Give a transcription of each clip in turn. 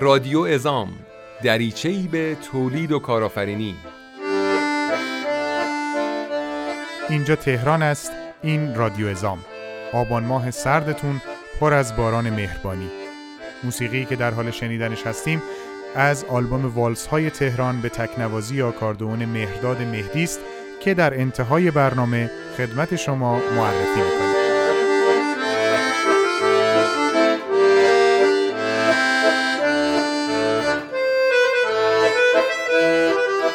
رادیو ازام دریچه‌ای به تولید و کارآفرینی. اینجا تهران است این رادیو ازام. آبان ماه سردتون پر از باران مهربانی. موسیقی که در حال شنیدنش هستیم از آلبوم والس های تهران به تکنوازی یا کاردون مهرداد مهدی است که در انتهای برنامه خدمت شما معرفی می‌کنیم.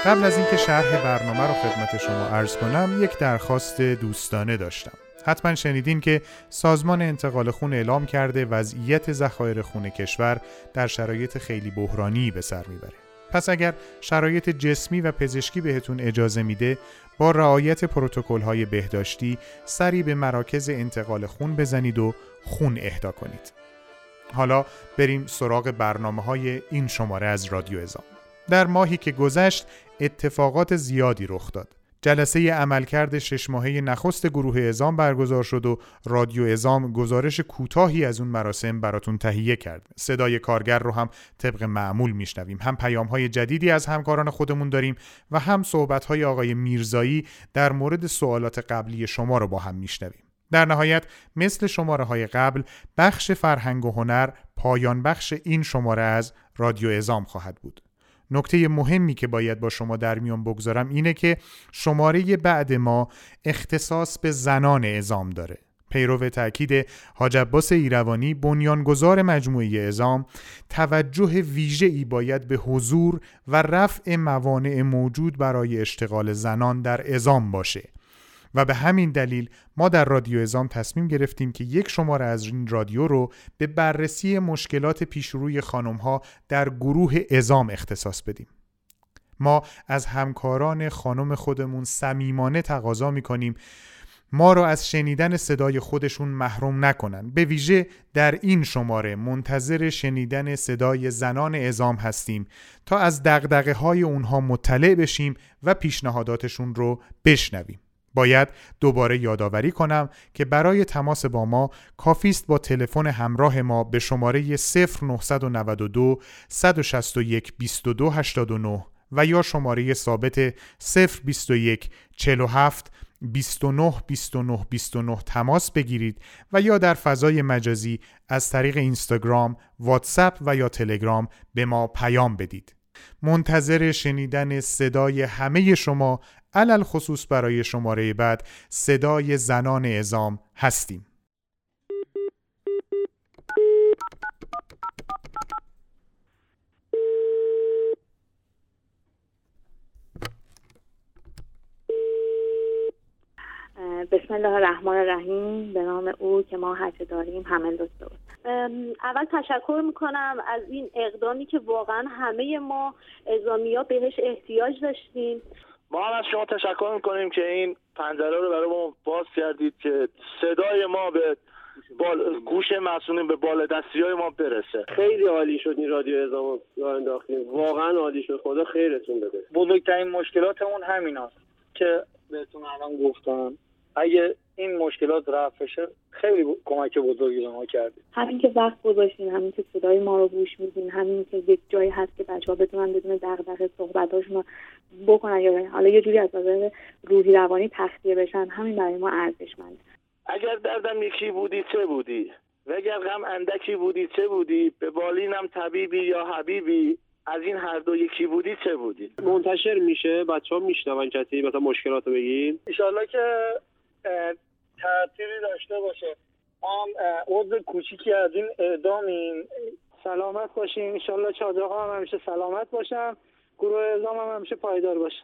قبل از اینکه شرح برنامه رو خدمت شما عرض کنم یک درخواست دوستانه داشتم. حتما شنیدین که سازمان انتقال خون اعلام کرده وضعیت ذخایر خون کشور در شرایط خیلی بحرانی به سر می‌بره. پس اگر شرایط جسمی و پزشکی بهتون اجازه میده با رعایت پروتکل های بهداشتی سری به مراکز انتقال خون بزنید و خون اهدا کنید. حالا بریم سراغ برنامه های این شماره از رادیو ازام در ماهی که گذشت اتفاقات زیادی رخ داد. جلسه عملکرد شش ماهه نخست گروه ازام برگزار شد و رادیو ازام گزارش کوتاهی از اون مراسم براتون تهیه کرد. صدای کارگر رو هم طبق معمول میشنویم. هم پیام های جدیدی از همکاران خودمون داریم و هم صحبت های آقای میرزایی در مورد سوالات قبلی شما رو با هم میشنویم. در نهایت مثل شماره های قبل بخش فرهنگ و هنر پایان بخش این شماره از رادیو ازام خواهد بود. نکته مهمی که باید با شما در میان بگذارم اینه که شماره بعد ما اختصاص به زنان ازام داره. پیرو تاکید حاج عباس ایروانی بنیانگذار مجموعه ازام توجه ویژه‌ای باید به حضور و رفع موانع موجود برای اشتغال زنان در ازام باشه. و به همین دلیل ما در رادیو ازام تصمیم گرفتیم که یک شماره از این رادیو رو به بررسی مشکلات پیشروی خانم ها در گروه ازام اختصاص بدیم. ما از همکاران خانم خودمون صمیمانه تقاضا می‌کنیم ما رو از شنیدن صدای خودشون محروم نکنن به ویژه در این شماره منتظر شنیدن صدای زنان ازام هستیم تا از دقدقه های اونها مطلع بشیم و پیشنهاداتشون رو بشنویم باید دوباره یادآوری کنم که برای تماس با ما کافی است با تلفن همراه ما به شماره 0992 161 2289 و یا شماره ثابت 021 47 29 29 29 تماس بگیرید و یا در فضای مجازی از طریق اینستاگرام، واتساپ و یا تلگرام به ما پیام بدید. منتظر شنیدن صدای همه شما علل خصوص برای شماره بعد صدای زنان ازام هستیم. بسم الله الرحمن الرحیم. به نام او که ما هرچه داریم حمل داشته اول تشکر می‌کنم از این اقدامی که واقعا همه ما ازامی ها بهش احتیاج داشتیم. ما هم از شما تشکر می‌کنیم که این پنجره رو برای ما باز کردید که صدای ما به بال... گوش مسئولین به بال دستی های ما برسه. خیلی عالی شد این رادیو ازام راه انداختیم. واقعا عالی شد. خدا خیرتون بده. بزرگترین مشکلاتمون همین هست که بهتون الان گفتم. اگه این مشکلات رفع بشه خیلی کمک بزرگی به ما کرده همین که وقت گذاشتین همین که صدای ما رو گوش میدین همین که یک جایی هست که بچه ها بتونن بدون دغدغه صحبتاشون رو بکنن. یا حالا یه جوری از نظر روحی روانی تخلیه بشن همین برای ما ارزشمند اگر دردم یکی بودی چه بودی؟ وگر غم اندکی بودی چه بودی؟ به بالینم طبیبی یا حبیبی؟ از این هر دو یکی بودی چه بودی؟ منتشر میشه بچه ها میشنون کسی مثلا مشکلات رو بگین ایشالله که تأثیری داشته باشه. هم عضو کوچیکی از این اعدامیم. سلامت باشیم انشالله چادرها هم همیشه سلامت باشم گروه اعدام هم همیشه پایدار باشه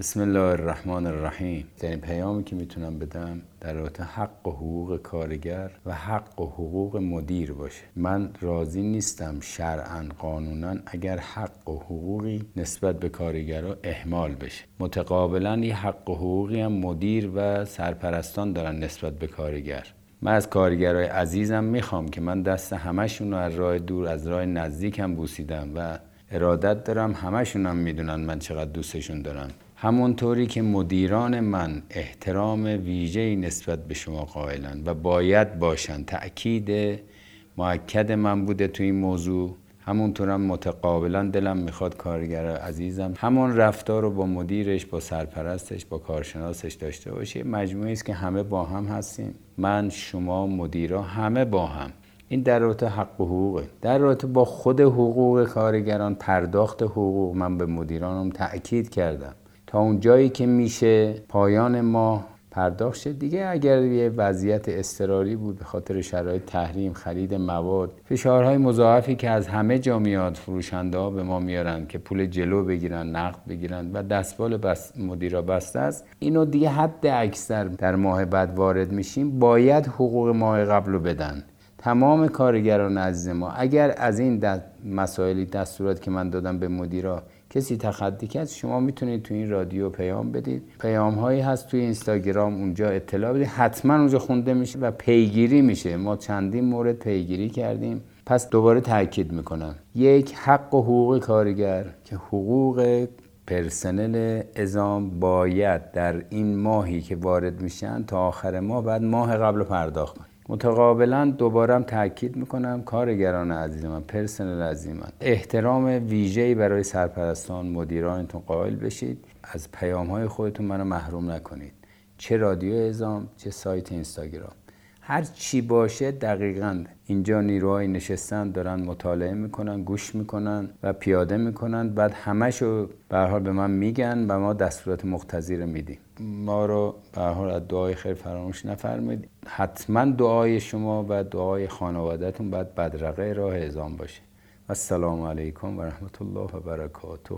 بسم الله الرحمن الرحیم. این پیامی که می‌تونم بدم در رابطه حق و حقوق کارگر و حق و حقوق مدیر باشه. من راضی نیستم شرعا قانونا اگر حق و حقوقی نسبت به کارگرها اهمال بشه. متقابلا این حق و حقوقی هم مدیر و سرپرستان دارن نسبت به کارگر. من از کارگرای عزیزم می‌خوام که من دست همشون رو از راه دور از راه نزدیکم بوسیدم و ارادت دارم همشون هم می‌دونن من چقدر دوستشون دارم همونطوری که مدیران من احترام ویژه‌ای نسبت به شما قائلن و باید باشن. تأکید معکد من بوده تو این موضوع. همونطورم متقابلا دلم می‌خواد کارگر عزیزم همون رفتار رو با مدیرش با سرپرستش با کارشناسش داشته باشه. مجموعه است که همه با هم هستیم. من شما مدیرا همه با هم. این در رابطه حق و حقوقه. در رابطه با خود حقوق کارگران پرداخت حقوق من به مدیرانم تأکید کردم. تا اون جایی که میشه پایان ما پرداخت دیگه اگر یه وضعیت استراری بود به خاطر شرایط تحریم خرید مواد فشارهای مضاعفی که از همه جا میاد فروشنده ها به ما میارن که پول جلو بگیرن نقد بگیرن و دستبال بس مدیرا بسته است. اینو دیگه حد اکثر در ماه بعد وارد میشیم. باید حقوق ماه قبل رو بدن. تمام کارگران عزیز ما اگر از این مسائلی دستورات که من دادم به مدیرا کسی تخطی کرد شما می‌تونید تو این رادیو پیام بدید. پیام هایی هست توی اینستاگرام اونجا اطلاع بدید. حتما اونجا خونده میشه و پیگیری میشه. ما چندین مورد پیگیری کردیم. پس دوباره تاکید می‌کنم. یک حق و حقوق کارگر که حقوق پرسنل ازام باید در این ماهی که وارد میشن تا آخر ماه بعد ماه قبل پرداخت متقابلا دوبارم تاکید می‌کنم کارگران عزیز من پرسنل عزیز من احترام ویژه‌ای برای سرپرستان مدیرانتون قائل بشید. از پیام های خودتون منو محروم نکنید. چه رادیو ازام چه سایت اینستاگرام. هر چی باشه دقیقا اینجا نیروهای نشستن دارن مطالعه می‌کنن گوش می‌کنن و پیاده می‌کنن. بعد همشو به حال به من میگن و ما دستورات مقتضی رو میدیم. ما رو به حال از دعای خیر فراموش نفرمایید. حتما دعای شما و دعای خانوادهتون باید بدرقه راه ازام باشه. السلام علیکم و رحمت الله و برکاته.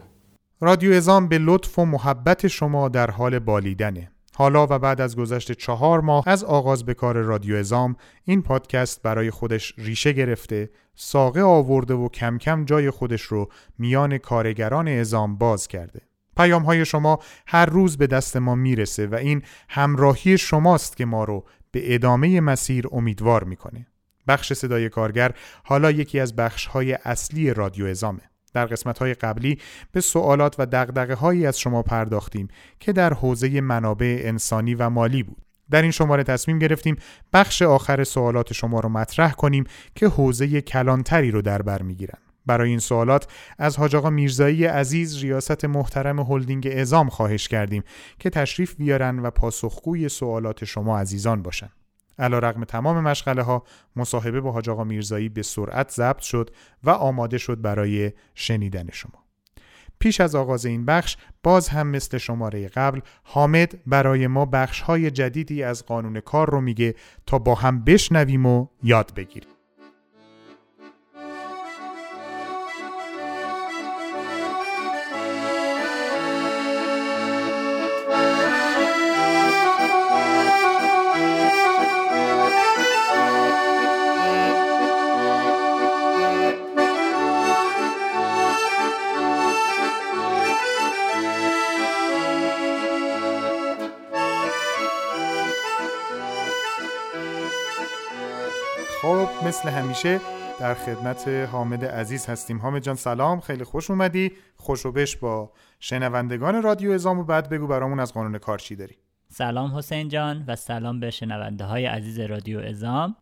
رادیو ازام به لطف و محبت شما در حال بالیدنه. حالا و بعد از گذشت چهار ماه از آغاز به کار رادیو ازام این پادکست برای خودش ریشه گرفته ساقه آورده و کم کم جای خودش رو میان کارگران ازام باز کرده. پیام های شما هر روز به دست ما می‌رسه و این همراهی شماست که ما رو به ادامه مسیر امیدوار می‌کنه. بخش صدای کارگر حالا یکی از بخش های اصلی رادیو ازامه. در قسمت های قبلی به سوالات و دقدقه هایی از شما پرداختیم که در حوزه منابع انسانی و مالی بود. در این شماره تصمیم گرفتیم بخش آخر سوالات شما رو مطرح کنیم که حوزه کلانتری رو در بر می‌گیرن. برای این سوالات از حاج آقا میرزایی عزیز ریاست محترم هلدینگ ازام خواهش کردیم که تشریف بیارن و پاسخگوی سوالات شما عزیزان باشن. علا رقم تمام مشغله ها مصاحبه با حاج آقا میرزایی به سرعت ضبط شد و آماده شد برای شنیدن شما. پیش از آغاز این بخش باز هم مثل شماره قبل حامد برای ما بخش های جدیدی از قانون کار رو میگه تا با هم بشنویم و یاد بگیریم. مثل همیشه در خدمت حامد عزیز هستیم. حامد جان سلام خیلی خوش اومدی. خوشو بش با شنوندگان رادیو ازام و بعد بگو برامون از قانون کار چی داری؟ سلام حسین جان و سلام به شنونده های عزیز رادیو ازام.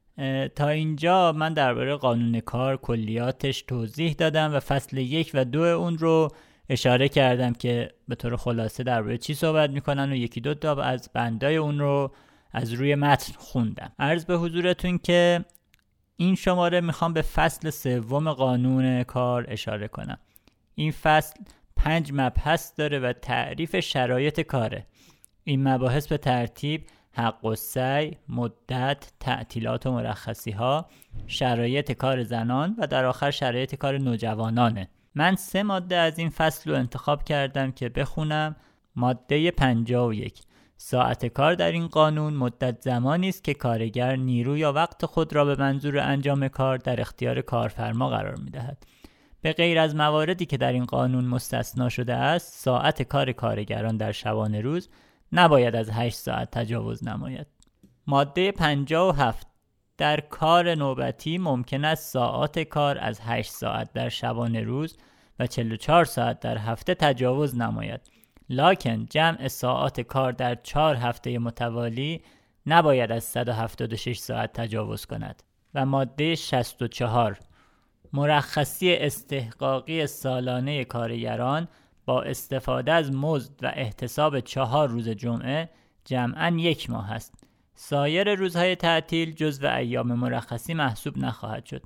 تا اینجا من درباره قانون کار کلیاتش توضیح دادم و فصل یک و دو اون رو اشاره کردم که به طور خلاصه درباره چی صحبت می‌کنن و یکی دو تا از بندای اون رو از روی متن خوندم. عرض به حضورتون که این شماره می‌خوام به فصل سوم قانون کار اشاره کنم. این فصل پنج مبحث داره و تعریف شرایط کاره. این مباحث به ترتیب حق و سعی، مدت، تعطیلات و مرخصی ها، شرایط کار زنان و در آخر شرایط کار نوجوانانه. من سه ماده از این فصل رو انتخاب کردم که بخونم. ماده 51 ساعت کار در این قانون مدت زمانی است که کارگر نیرو یا وقت خود را به منظور انجام کار در اختیار کارفرما قرار می دهد. به غیر از مواردی که در این قانون مستثنا شده است، ساعت کار کارگران در شبانه روز نباید از 8 ساعت تجاوز نماید. ماده 57 در کار نوبتی ممکن است ساعت کار از 8 ساعت در شبانه روز و 44 ساعت در هفته تجاوز نماید. لاکن جمع ساعات کار در چهار هفته متوالی نباید از 176 ساعت تجاوز کند و ماده 64 مرخصی استحقاقی سالانه کارگران با استفاده از مزد و احتساب چهار روز جمعه جمعا یک ماه است. سایر روزهای تعطیل جزو ایام مرخصی محسوب نخواهد شد.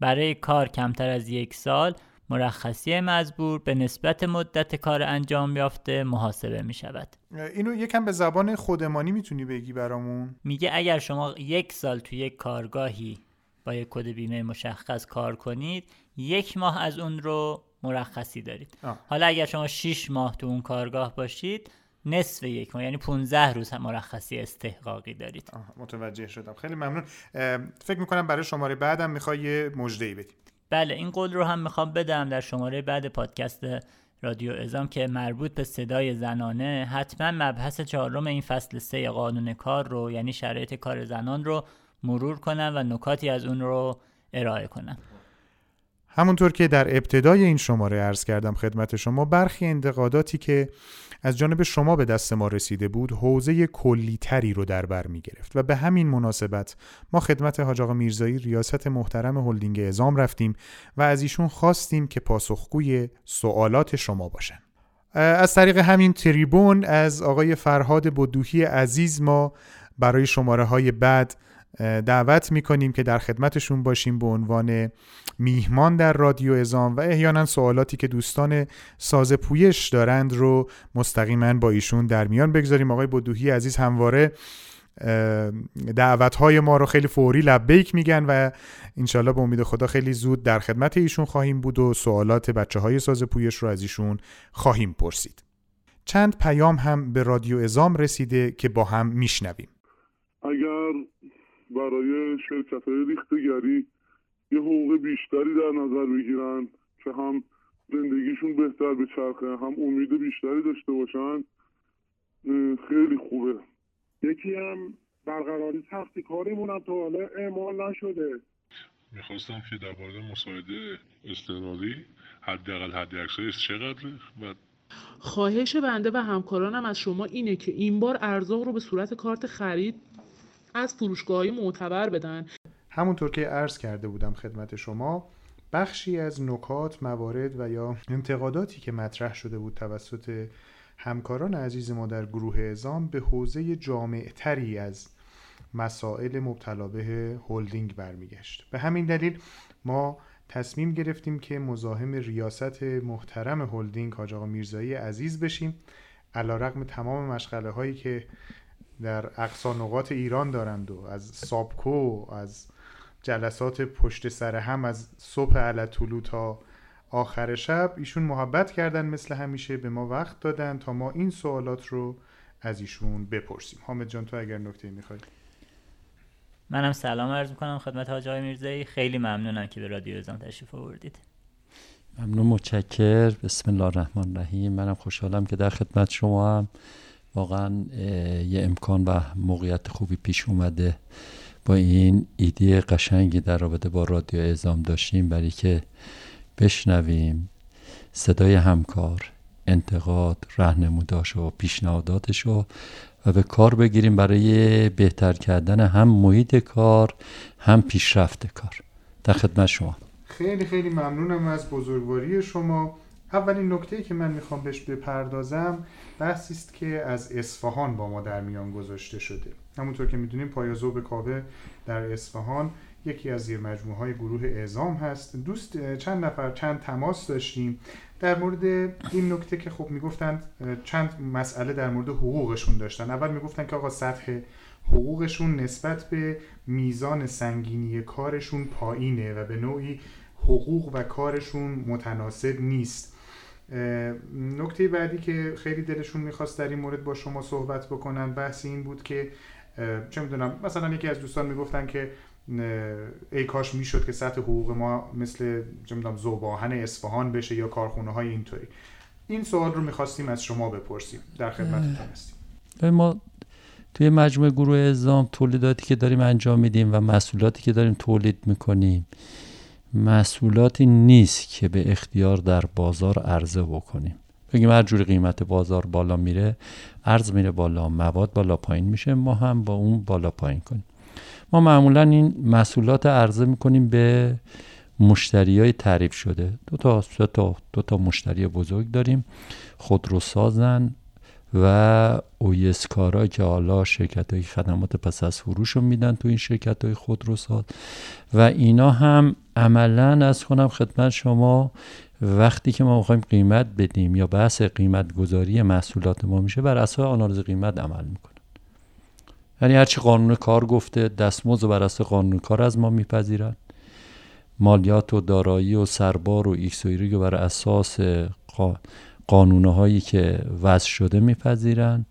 برای کار کمتر از یک سال مرخصی مزبور به نسبت مدت کار انجام یافته محاسبه می شود. اینو یکم به زبان خودمانی می‌تونی بگی برامون؟ میگه اگر شما یک سال تو یک کارگاهی با یک کد بیمه مشخص کار کنید یک ماه از اون رو مرخصی دارید آه. حالا اگر شما 6 ماه تو اون کارگاه باشید نصف یک ماه یعنی 15 روز هم مرخصی استحقاقی دارید آه، متوجه شدم خیلی ممنون فکر می‌کنم برای شماره بعدم می‌خوای یه مجدهی بدی بله این قول رو هم می‌خوام بدم در شماره بعد پادکست رادیو ازام که مربوط به صدای زنانه. حتما مبحث چهارم این فصل سه قانون کار رو یعنی شرایط کار زنان رو مرور کنم و نکاتی از اون رو ارائه کنم. همونطور که در ابتدای این شماره عرض کردم خدمت شما برخی انتقاداتی که از جانب شما به دست ما رسیده بود حوزه کلی تری رو در بر می گرفت و به همین مناسبت ما خدمت حاج آقا میرزایی ریاست محترم هلدینگ ازام رفتیم و از ایشون خواستیم که پاسخگوی سوالات شما باشن. از طریق همین تریبون از آقای فرهاد بدوهی عزیز ما برای شماره های بعد دعوت می‌کنیم که در خدمتشون باشیم به عنوان میهمان در رادیو ازام و احیانا سوالاتی که دوستان ساز پویش دارند رو مستقیما با ایشون در میان بگذاریم. آقای بدوهی عزیز همواره دعوتهای ما رو خیلی فوری لبیک میگن و انشالله به امید خدا خیلی زود در خدمت ایشون خواهیم بود و سوالات بچه های ساز پویش رو از ایشون خواهیم پرسید. چند پیام هم به رادیو ازام رسیده که با هم میشنویم. اگر برای شرکت های ریختگری یه حقوق بیشتری در نظر بگیرن که هم زندگیشون بهتر به چرخه هم امید بیشتری داشته باشن. خیلی خوبه. یکی هم برقراری سختی کاریمون هم تا حالا اعمال نشده. می‌خواستم که در مورد مساعده اضطراری حداقل حد اکثرش چقدره؟ و خواهش بنده و همکارانم از شما اینه که این بار ارزاق رو به صورت کارت خرید از فروشگاه معتبر بدن. همونطور که عرض کرده بودم خدمت شما بخشی از نکات موارد و یا انتقاداتی که مطرح شده بود توسط همکاران عزیز ما در گروه ازام به حوزه جامع تری از مسائل مبتلا به هلدینگ برمیگشت. به همین دلیل ما تصمیم گرفتیم که مزاحم ریاست محترم هلدینگ حاج میرزایی عزیز بشیم. علیرغم تمام مشغله هایی که در اقصا نقاط ایران دارند و از سابکو از جلسات پشت سر هم از صبح علطولو تا آخر شب ایشون محبت کردن مثل همیشه به ما وقت دادن تا ما این سوالات رو از ایشون بپرسیم. حامد جان تو اگر نکته می‌خوای. منم سلام عرض می‌کنم خدمت حاج آقای میرزایی. خیلی ممنونم که به رادیو ازام تشریف آوردید. ممنون متشکر بسم الله الرحمن الرحیم. منم خوشحالم که در خدمت شما هم واقعا یه امکان و موقعیت خوبی پیش اومده با این ایده قشنگی در رابطه با رادیو اعزام داشتیم برای که بشنویم صدای همکار انتقاد رهنموداش و پیشنهاداتش و و به کار بگیریم برای بهتر کردن هم محیط کار هم پیشرفت کار. در خدمت شما. خیلی خیلی ممنونم از بزرگواری شما. اولین نکته که من می‌خوام بهش بپردازم بحثی است که از اصفهان با ما در میان گذاشته شده. همونطور که می‌دونیم پایازو به کاوه در اصفهان یکی از زیر مجموعه های گروه اعزام هست. دوست چند نفر چند تماس داشتیم در مورد این نکته که خب می‌گفتند چند مسئله در مورد حقوقشون داشتن. اول می‌گفتن که آقا سطح حقوقشون نسبت به میزان سنگینی کارشون پایینه و به نوعی حقوق و کارشون متناسب نیست. نکته بعدی که خیلی دلشون می‌خواست در این مورد با شما صحبت بکنن بحث این بود که چه می‌دونم مثلا یکی از دوستان می‌گفتن که ای کاش می‌شد که سطح حقوق ما مثل چه زوباهن اصفهان بشه یا کارخونه های اینطوری. این سوال رو می‌خواستیم از شما بپرسیم. در خدمتتون هستیم. ما توی مجموعه گروه اعزام تولیداتی که داریم انجام میدیم و محصولاتی که داریم تولید می‌کنیم. محصولاتی نیست که به اختیار در بازار عرضه بکنیم. بگیم هر جوری قیمت بازار بالا میره ارز میره بالا مواد بالا پایین میشه ما هم با اون بالا پایین کنیم. ما معمولا این محصولات عرضه می‌کنیم به مشتری های تعریف شده. دو تا, دو تا, دو تا مشتری بزرگ داریم. خودروسازن و اویسکارا که حالا شرکت های خدمات پس از فروش رو میدن تو این شرکت های خودروساز. و اینا هم عملا از کنم خدمت شما وقتی که ما می‌خوایم قیمت بدیم یا بحث قیمت گذاری محصولات ما میشه بر اساس آنالیز قیمت عمل می‌کنن یعنی هرچی قانون کار گفته دستمزد بر اساس قانون کار از ما میپذیرن. مالیات و دارایی و سربار و ایکس و بر اساس قانونه هایی که وضع شده میپذیرن.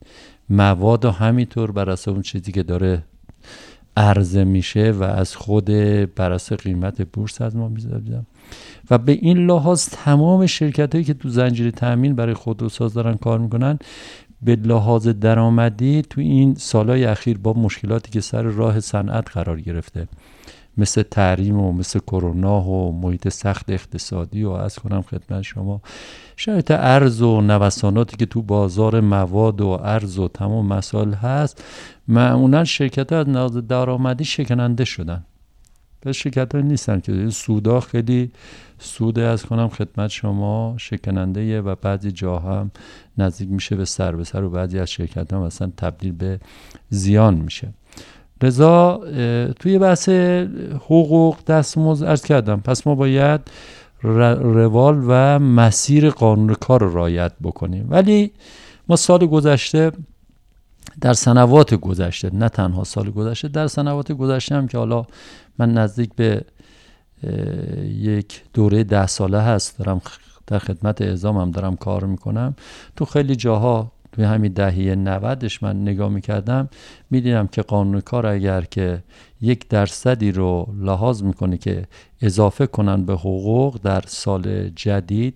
مواد و همینطور بر اساس اون چیزی که داره عرضه میشه و از خود بر اساس قیمت بورس از ما می‌ذارن. و به این لحاظ تمام شرکت هایی که تو زنجیره تامین برای خودروساز دارن کار می‌کنن به لحاظ درآمدی تو این سالهای اخیر با مشکلاتی که سر راه صنعت قرار گرفته. مثل تحریم و مثل کرونا و محیط سخت اقتصادی و از کنم خدمت شما شاید ارز و نوساناتی که تو بازار مواد و ارز و تمام مسائل هست معمولا شرکت از درآمدی شکننده شدن. شرکت ها نیستن که سودا خیلی سود از کنم خدمت شما شکننده و بعضی جا هم نزدیک میشه به سر به سر و بعضی از شرکت ها مثلا تبدیل به زیان میشه. لذا توی بحث حقوق دستمزد ارز کردم. پس ما باید روال و مسیر قانون کار رو رعایت بکنیم. ولی ما سال گذشته در سنوات گذشته نه تنها سال گذشته در سنوات گذشته هم که حالا من نزدیک به یک دوره ده ساله هست دارم در خدمت اعزام هم دارم کار می‌کنم. تو خیلی جاها توی همین دهه 90 من نگاه می‌کردم می‌دیدم که قانون کار اگر که یک درصدی رو لحاظ می‌کنه که اضافه کنن به حقوق در سال جدید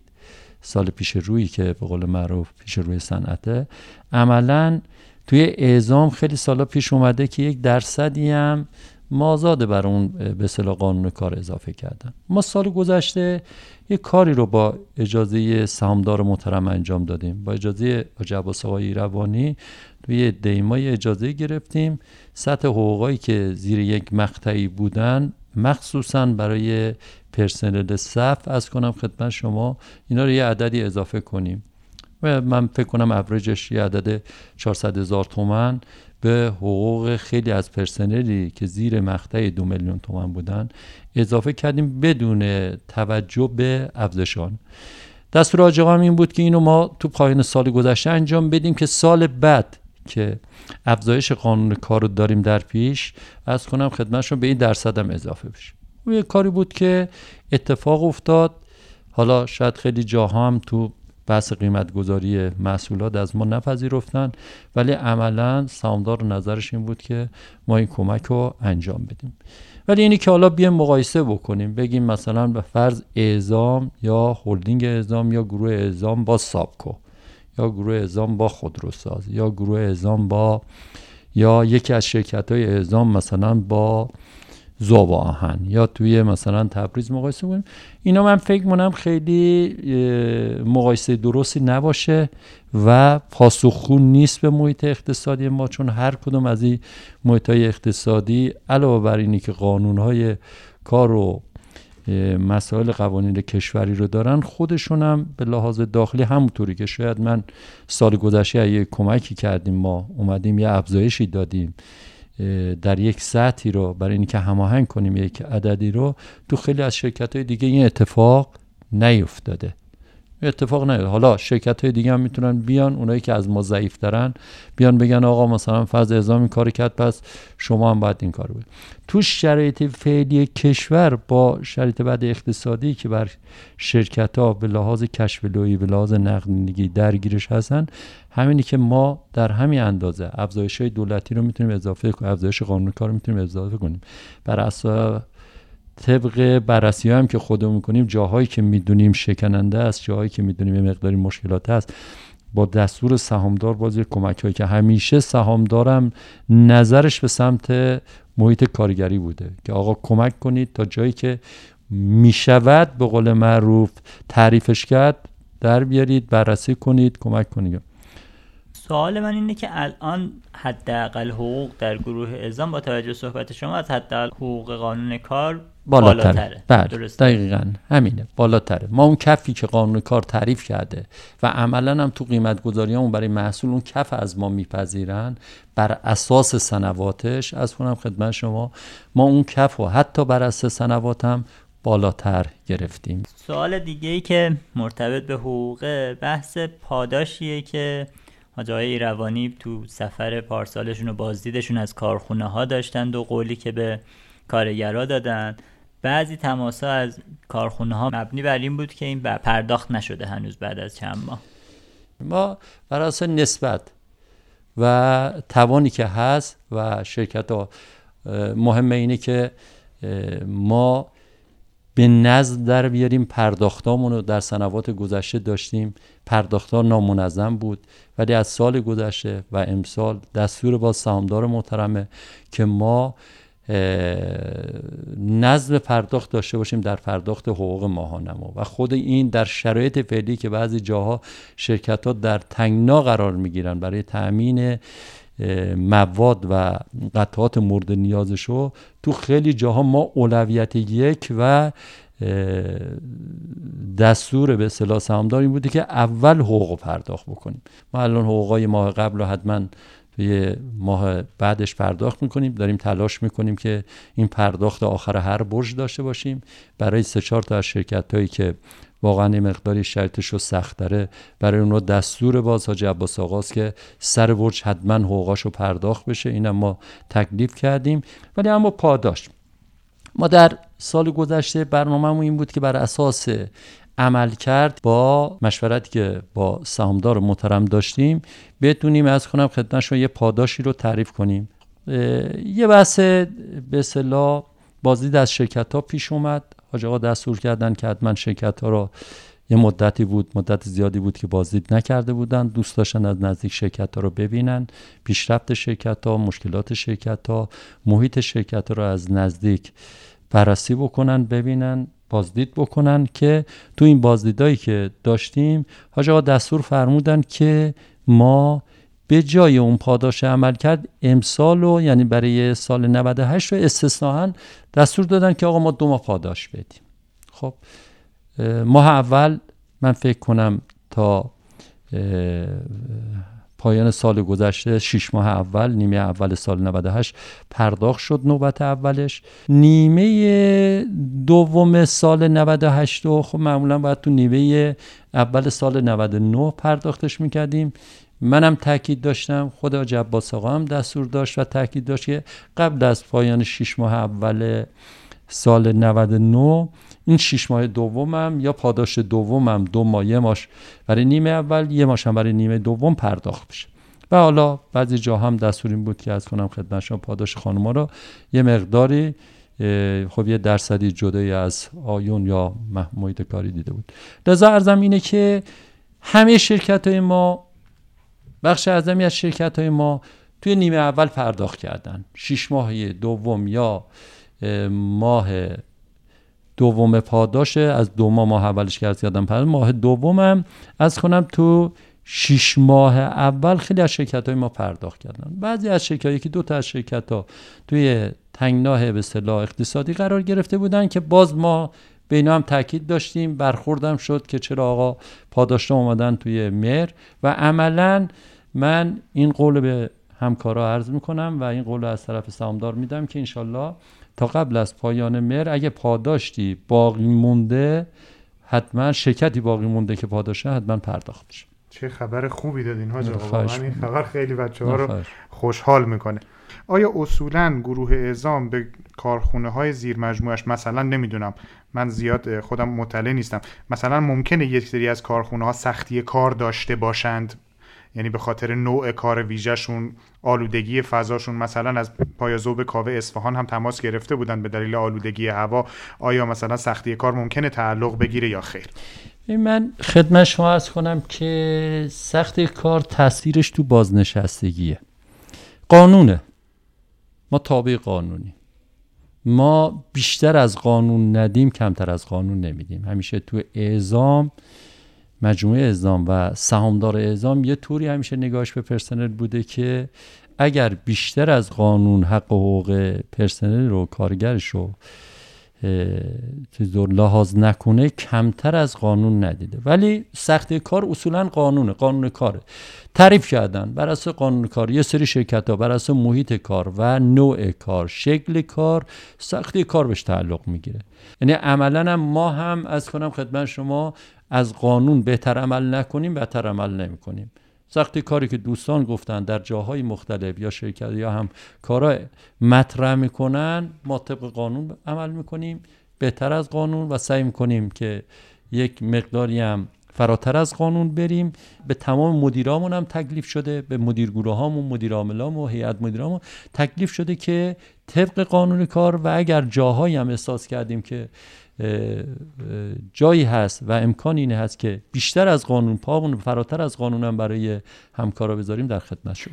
سال پیش روی که به قول معروف پیش روی صنعته عملا توی اعزام خیلی سالا پیش اومده که یک درصدی هم مازاده بر اون به صلاح قانون کار اضافه کردن ما سال گذشته یه کاری رو با اجازه سهامدار محترم انجام دادیم. با اجازه عباس آقای روانی توی دیمای اجازه گرفتیم. سطح حقوقایی که زیر یک مقطعی بودن مخصوصا برای پرسنل صف از کنم خدمت شما اینا رو یه عددی اضافه کنیم. و من فکر کنم ابرجش یه عدد 400 هزار تومن. به حقوق خیلی از پرسنلی که زیر مقطع دو میلیون تومن بودن اضافه کردیم بدون توجه به افزشان دستور آجاقا هم این بود که اینو ما تو پایان سال گذشته انجام بدیم که سال بعد که افزایش قانون کار رو داریم در پیش از کنم خدمتشون به این درصد هم اضافه بشه. یه کاری بود که اتفاق افتاد. حالا شاید خیلی جاها هم تو بحث قیمت گذاری محصولات از ما نپذیرفتن ولی عملا سهامدار نظرش این بود که ما این کمک رو انجام بدیم. ولی اینی که حالا بیایم مقایسه بکنیم بگیم مثلا به فرض اعزام یا هلدینگ اعزام یا گروه اعزام با سابکو یا گروه اعزام با خودروساز یا گروه اعزام با یا یکی از شرکت های اعزام مثلا با زوب آهن. یا توی مثلا تبریز مقایسه کنیم. اینا من فکر کنم خیلی مقایسه درستی نباشه و پاسخگو نیست به محیط اقتصادی ما چون هر کدوم از این محیط های اقتصادی علاوه بر اینی که قانون های کار و مسائل قوانین کشوری رو دارن خودشون هم به لحاظ داخلی همونطوری که شاید من سال گذشته یه کمکی کردیم ما اومدیم یه افزایشی دادیم. در یک سطحی رو برای اینکه هماهنگ کنیم یک عددی رو تو خیلی از شرکت های دیگه این اتفاق نیفتاده. اتفاق نیفتاده حالا شرکت های دیگه هم می‌تونن بیان اونایی که از ما ضعیف دارن بیان بگن آقا مثلا فاز اعزام این کار کرد پس شما هم باید این کار بود تو شرایط فعلی کشور با شرایط بعد اقتصادی که بر شرکت ها به لحاظ کشف لویی به لحاظ نقدینگی درگیرش هستن همینی که ما در همین اندازه افزایش های دولتی رو می‌تونیم اضافه کنیم افزایش قانون کار می‌تونیم اضافه کنیم. بر اساس طبق بررسی هم که خودمون می‌کنیم جاهایی که می‌دونیم شکننده است جاهایی که می‌دونیم یه مقداری مشکلات هست با دستور سهامدار بازی کمک هایی که همیشه سهامدارم نظرش به سمت محیط کارگری بوده که آقا کمک کنید تا جایی که می‌شود به قول معروف تعریفش کرد در بیارید بررسی کنید کمک کنید. سوال من اینه که الان حداقل حقوق در گروه اعزام با توجه صحبت شما از حداقل حقوق قانون کار بالاتره, بله دقیقا. همینه. بالاتره. ما اون کفی که قانون کار تعریف کرده و عملا هم تو قیمت گذاری اون برای محصول اون کف از ما میپذیرن بر اساس سنواتش از کنم خدمت شما ما اون کف و حتی بر اساس سنوات هم بالاتر گرفتیم. سوال دیگه ای که مرتبط به حقوق بحث پاداشیه که حاجای ایروانی تو سفر پارسالشون و بازدیدشون از کارخونه ها داشتند و قولی که به کارگرا دادن. بعضی تماسا از کارخونه ها مبنی بر این بود که این پرداخت نشده هنوز بعد از چند ماه. ما بر اساس نسبت و توانی که هست و شرکت ها مهمه اینه که ما به نزد در بیاریم. پرداختامون رو در سنوات گذشته داشتیم. پرداختار نامنظم بود. ولی از سال گذشته و امسال دستور با سهامدار محترمه که ما نظم پرداخت داشته باشیم در پرداخت حقوق ماهانمو. و خود این در شرایط فعلی که بعضی جاها شرکت ها در تنگنا قرار می‌گیرن برای تأمین مواد و قطعات مورد نیازشو تو خیلی جاها ما اولویت یک و دستور به اصطلاح سهامدار این بوده که اول حقوق پرداخت بکنیم. ما الان حقوقای ماه قبل رو حتما توی ماه بعدش پرداخت می‌کنیم داریم تلاش می‌کنیم که این پرداخت آخر هر برج داشته باشیم. برای سه چهار تا از شرکت هایی که واقعا یه مقداری شرطش رو سخت داره برای اون رو دستور باز حاج عباس آقاست که سر برج حتما حقوقاش رو پرداخت بشه. اینم ما تکلیف کردیم. ولی اما پاداش. ما در سال گذشته برنامهمون این بود که بر اساس عمل کرد با مشورتی که با سهامدار محترم داشتیم بتونیم از کنم خدمت یه پاداشی رو تعریف کنیم. یه بحث به صلاح بازدید از شرکت ها پیش اومد. حاج آقا دستور کردن که حتما شرکت ها رو یه مدتی بود مدت زیادی بود که بازدید نکرده بودن. دوست داشتن از نزدیک شرکت ها رو ببینن. پیشرفت شرکت ها مشکلات شرکت ها محیط شرکت ها رو از نزدیک بررسی بکنن ببینن. بازدید بکنن که تو این بازدیدایی که داشتیم حاج آقا دستور فرمودن که ما به جای اون پاداش عمل کرد امسال رو یعنی برای سال 98 رو استثناا دستور دادن که آقا ما دو ماه پاداش بدیم. خب ماه اول من فکر کنم تا پایان سال گذشته شش ماه اول نیمه اول سال 98 پرداخت شد نوبت اولش. نیمه دوم سال 98 خب معمولا باید تو نیمه اول سال 99 پرداختش می‌کردیم. منم تاکید داشتم خدا جباس آقا هم دستور داشت و تاکید داشت که قبل از پایان 6 ماه اول سال 99 این شش ماه دومم یا پاداش دومم دو ماه یه ماش برای نیمه اول یه ماشم برای نیمه دوم پرداخت بشه. و حالا بعضی جا هم دستور این بود که از کنم خدمت شما پاداش خانوما رو یه مقداری خب یه درصدی جدای از آیون یا محموید کاری دیده بود. لذا ارزم اینه که همه شرکت های ما بخش اعظمی از شرکت های ما توی نیمه اول پرداخت کردن. شیش ماه دوم یا ماه دوم پاداشه از دو ماه ماه اولش که از یادم پرد ماه دومم از کنم تو شیش ماه اول خیلی از شرکت های ما پرداخت کردن. بعضی از شرکت که دو تا از شرکت ها توی تنگناه به صلاح اقتصادی قرار گرفته بودن که باز ما به اینا هم تاکید داشتیم. برخوردم شد که چرا آقا پاداشته اومدن توی مر و عملا من این قول به همکارا عرض می‌کنم و این قول از طرف سهامدار میدم که انشالله تا قبل از پایان مر اگه پاداشتی باقی مونده حتما شرکتی باقی مونده که پاداشه حتما پرداخت بشه چه خبر خوبی دادین ها واقعا این خبر خیلی بچه ها رو خوشحال می‌کنه. آیا اصولا گروه اعزام به کارخونه های زیر مجموعش مثلا نمی‌دونم من زیاد خودم مطلع نیستم مثلا ممکنه یک سری از کارخونه ها سختی کار داشته باشند؟ یعنی به خاطر نوع کار ویژهشون آلودگی فضاشون مثلا از پایازوب کاوه اصفهان هم تماس گرفته بودن به دلیل آلودگی هوا آیا مثلا سختی کار ممکنه تعلق بگیره یا خیر؟ من خدمت شما ارز کنم که سختی کار تاثیرش تو بازنشستگیه. قانونه. ما تابع قانونی. ما بیشتر از قانون ندیم کمتر از قانون نمیدیم. همیشه تو اعزام مجموعه اعزام و سهامدار اعزام یه طوری همیشه نگاهش به پرسنل بوده که اگر بیشتر از قانون حق و حقوق پرسنل رو کارگرش رو چیز لحاظ نکنه کمتر از قانون ندیده. ولی سختی کار اصولا قانونه قانون کاره. تعریف کردن بر اساس قانون کار یه سری شرکت ها بر اساس محیط کار و نوع کار شکل کار سختی کار بهش تعلق می‌گیره. یعنی عملا هم ما هم از کنم خدمت شما از قانون بهتر عمل نکنیم بهتر عمل نمی‌کنیم. سختی کاری که دوستان گفتن در جاهای مختلف یا شرکت یا هم کارا مطرح می‌کنن ما طبق قانون عمل می‌کنیم بهتر از قانون و سعی می‌کنیم که یک مقداری هم فراتر از قانون بریم. به تمام مدیرامون هم تکلیف شده به مدیر گروه هامون مدیر و هیئت مدیرامون تکلیف شده که طبق قانون کار و اگر جاهایی هم احساس کردیم که جایی هست و امکان اینه هست که بیشتر از قانون پامون فراتر از قانون هم برای همکارا بذاریم در خدمت شد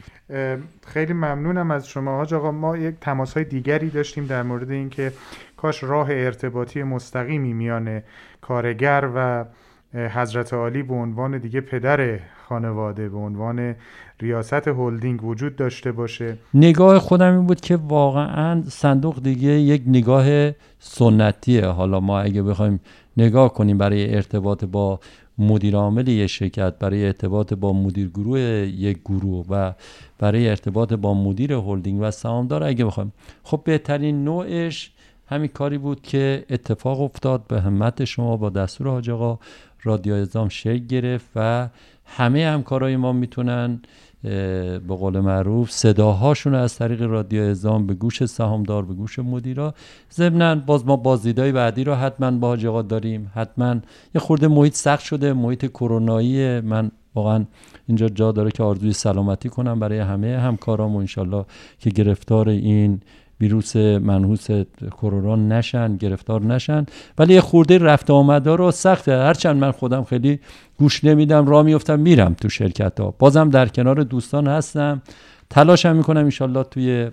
خیلی ممنونم از شما. حاج آقا ما یک تماس های دیگری داشتیم در مورد اینکه کاش راه ارتباطی مستقیمی میان کارگر و حضرت عالی به عنوان دیگه پدر خانواده به عنوان ریاست هلدینگ وجود داشته باشه. نگاه خودم این بود که واقعا صندوق دیگه یک نگاه سنتیه. حالا ما اگه بخوایم نگاه کنیم برای ارتباط با مدیر عامل یک شرکت برای ارتباط با مدیر گروه یک گروه و برای ارتباط با مدیر هلدینگ و سهامدار اگه بخوایم. خب بهترین نوعش همین کاری بود که اتفاق افتاد. به همت شما با دستور حاج آقا رادیو ازام شکل گرفت و همه همکارای ما می‌تونن به قول معروف صداهاشون از طریق رادیو ازام به گوش سهامدار به گوش مدیرا ضمنا باز ما بازدیدهای بعدی رو حتما با حاج داریم. حتما یه خورده محیط سخت شده محیط کرونایی من واقعا اینجا جا داره که آرزوی سلامتی کنم برای همه همکارام و انشالله که گرفتار این ویروس منحوس کرونا نشن گرفتار نشن. ولی یه خورده رفت آمده رو سخته. هرچند من خودم خیلی گوش نمیدم راه میفتم میرم تو شرکت ها بازم در کنار دوستان هستم. تلاشم می‌کنم انشالله توی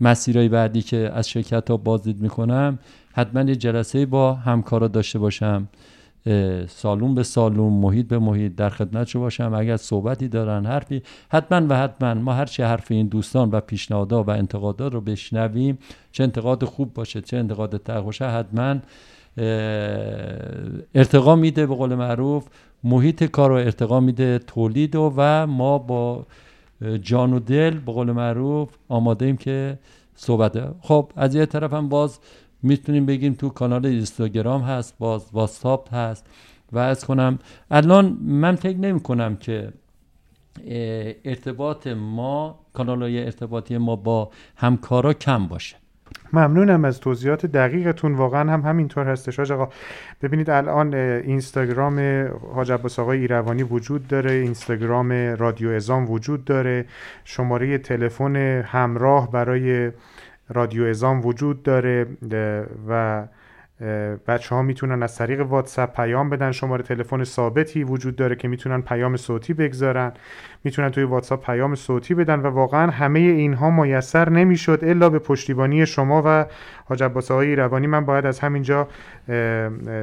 مسیرهای بعدی که از شرکت ها بازدید می‌کنم حتما یه جلسه با همکارا داشته باشم. سالون به سالون محیط به محیط در خدمتشو باشم. اگر صحبتی دارن حرفی حتما و حتما ما هرچی حرف این دوستان و پیشنهادها و انتقادات رو بشنویم چه انتقاد خوب باشه چه انتقاد تلخ باشه حتما ارتقا میده به قول معروف. محیط کار رو ارتقا میده تولید و, و ما با جان و دل به قول معروف آماده ایم که صحبت خب از یه طرف هم باز می‌تونیم بگیم تو کانال اینستاگرام هست باز واتساپ هست. و از کنم الان من فکر نمی کنم که ارتباط ما کانال های ارتباطی ما با همکارا کم باشه. ممنونم از توضیحات دقیقتون. واقعا هم همینطور هستش. آقا ببینید الان اینستاگرام حاج عباس آقای ایروانی وجود داره اینستاگرام رادیو ازام وجود داره. شماره تلفن همراه برای رادیو ازام وجود داره و بچه ها می‌تونن از طریق واتساپ پیام بدن. شماره تلفن ثابتی وجود داره که می‌تونن پیام صوتی بگذارن. می‌تونن توی واتساپ پیام صوتی بدن و واقعا همه اینها میسر نمی‌شد الا به پشتیبانی شما و حاج عباس روانی من باید از همینجا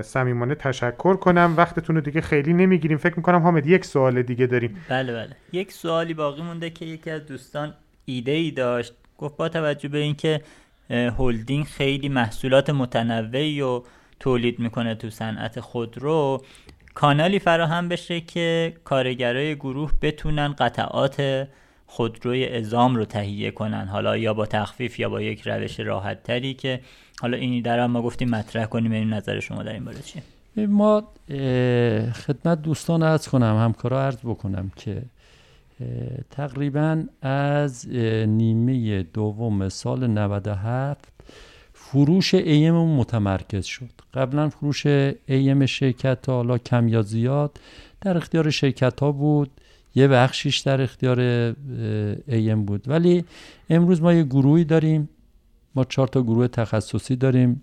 صمیمانه تشکر کنم. وقتتون رو دیگه خیلی نمی‌گیریم. فکر می‌کنم حامد یک سوال دیگه داریم. بله بله. یک سوالی باقی مونده که یکی از دوستان ایده ای داشت. گفت با توجه به اینکه هلدینگ خیلی محصولات متنوعی و تولید می‌کنه تو صنعت خودرو کانالی فراهم بشه که کارگرای گروه بتونن قطعات خودروی ازام رو تهیه کنن. حالا یا با تخفیف یا با یک روش راحت تری که حالا اینی در ما گفتیم مطرح کنیم این نظر شما در این باره چیه؟ ما خدمت دوستان عرض کنم همکارا عرض بکنم که تقریبا از نیمه دوم سال 97 فروش ایم متمرکز شد. قبلا فروش ایم شرکت ها حالا کم یا زیاد در اختیار شرکت ها بود. یه بخشیش در اختیار ایم بود. ولی امروز ما یه گروهی داریم. ما چهار تا گروه تخصصی داریم.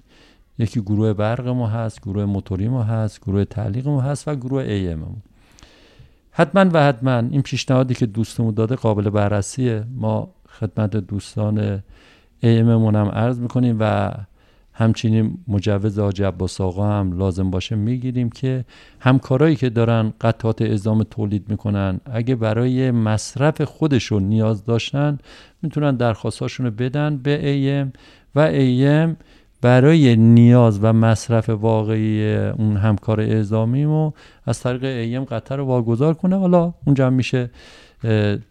یکی گروه برق ما هست گروه موتوری ما هست گروه تعلیق ما هست و گروه ایم ما حتما و حتما این پیشنهادی که دوستمون داده قابل بررسیه. ما خدمت دوستان ایممون هم عرض می‌کنیم و همچنین مجوز آج عباس آقا هم لازم باشه می‌گیریم که همکارایی که دارن قطعات اعزام تولید می‌کنن اگه برای مصرف خودشون نیاز داشتن می‌تونن درخواستاشون رو بدن به ایم و ایم برای نیاز و مصرف واقعی اون همکار اعزامیمو از طریق ایم قطر رو واگذار کنه حالا اونجا هم میشه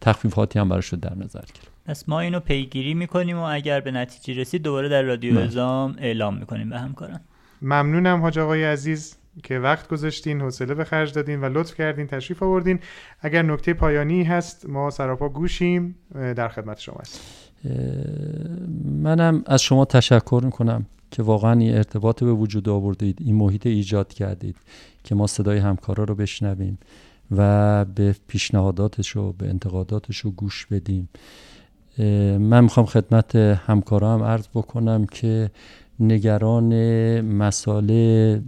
تخفیفاتی هم براش در نظر گرفت. پس ما اینو پیگیری می‌کنیم و اگر به نتیجه رسید دوباره در رادیو ازام اعلام می‌کنیم به همکاران. ممنونم حاج آقای عزیز که وقت گذاشتین حوصله به خرج دادین و لطف کردین تشریف آوردین. اگر نکته پایانی هست ما سراپا گوشیم در خدمت شما هستیم. منم از شما تشکر می‌کنم. که واقعا این ارتباط به وجود آوردید این محیط ایجاد کردید که ما صدای همکارا رو بشنویم و به پیشنهاداتش و به انتقاداتش رو گوش بدیم. من می‌خوام خدمت همکارا هم عرض بکنم که نگران مسائل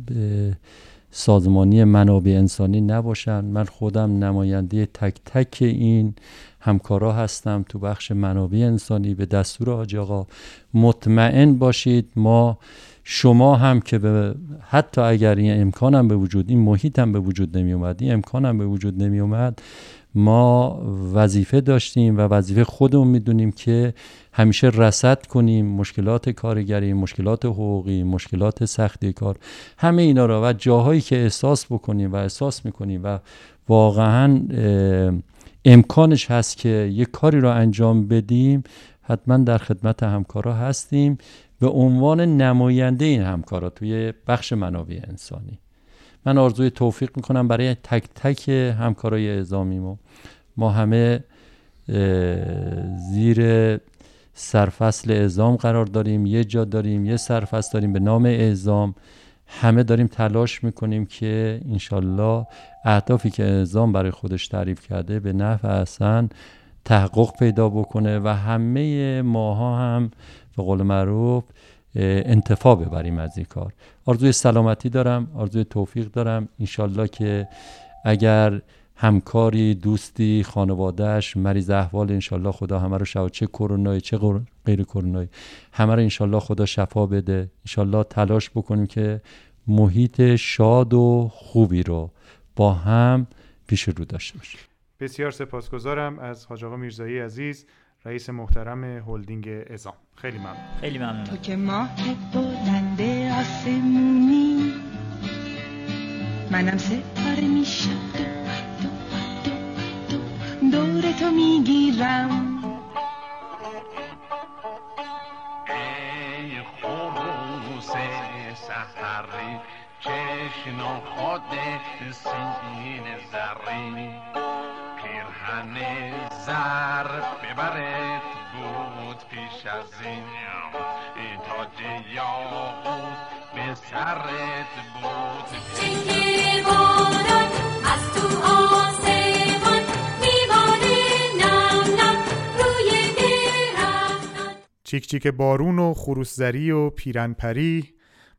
سازمانی منابع انسانی نباشن من خودم نماینده تک تک این همکارا هستم تو بخش منابع انسانی. به دستور آج آقا مطمئن باشید ما شما هم که به حتی اگر این امکان هم به وجود این محیط هم به وجود نمی اومد این امکان هم به وجود نمی اومد ما وظیفه داشتیم و وظیفه خودمون می‌دونیم که همیشه رسد کنیم مشکلات کارگری مشکلات حقوقی مشکلات سختی کار همه اینا را و جاهایی که احساس بکنیم و احساس می‌کنیم و واقعا امکانش هست که یک کاری را انجام بدیم حتما در خدمت همکارا هستیم. به عنوان نماینده این همکارا توی بخش منابع انسانی. من آرزوی توفیق می‌کنم برای تک تک همکارای اعزامیمو ما همه زیر سرفصل اعزام قرار داریم یه جا داریم یه سرفصل داریم به نام اعزام. همه داریم تلاش می‌کنیم که انشالله اهدافی که اعزام برای خودش تعریف کرده به نفع اصلا تحقق پیدا بکنه و همه ماها هم به قول معروف انتفاع ببریم از این کار. آرزوی سلامتی دارم آرزوی توفیق دارم. انشالله که اگر همکاری دوستی خانوادهش مریض احوال انشالله خدا همه رو شفا. چه کرونایی چه غیر کرونایی همه رو انشالله خدا شفا بده. انشالله تلاش بکنیم که محیط شاد و خوبی رو با هم پیش رو داشته باشیم. بسیار سپاسگزارم از حاج آقا میرزایی عزیز. رئیس محترم هلدینگ ازام خیلی ممنون. خیلی ممنون. تو که ماه بلند آسمونی منم ستاره میشم. دور تو می‌گیرم. ای خروس سحری چشن خود سین زرین پیرهن زر ببرد بود پیش از این. تاج یاقوت به سرت بود. چنگه باران از تو آسمان میباره نم نم روی درختان. چیک چیک بارون و خروسزری و پیرنپری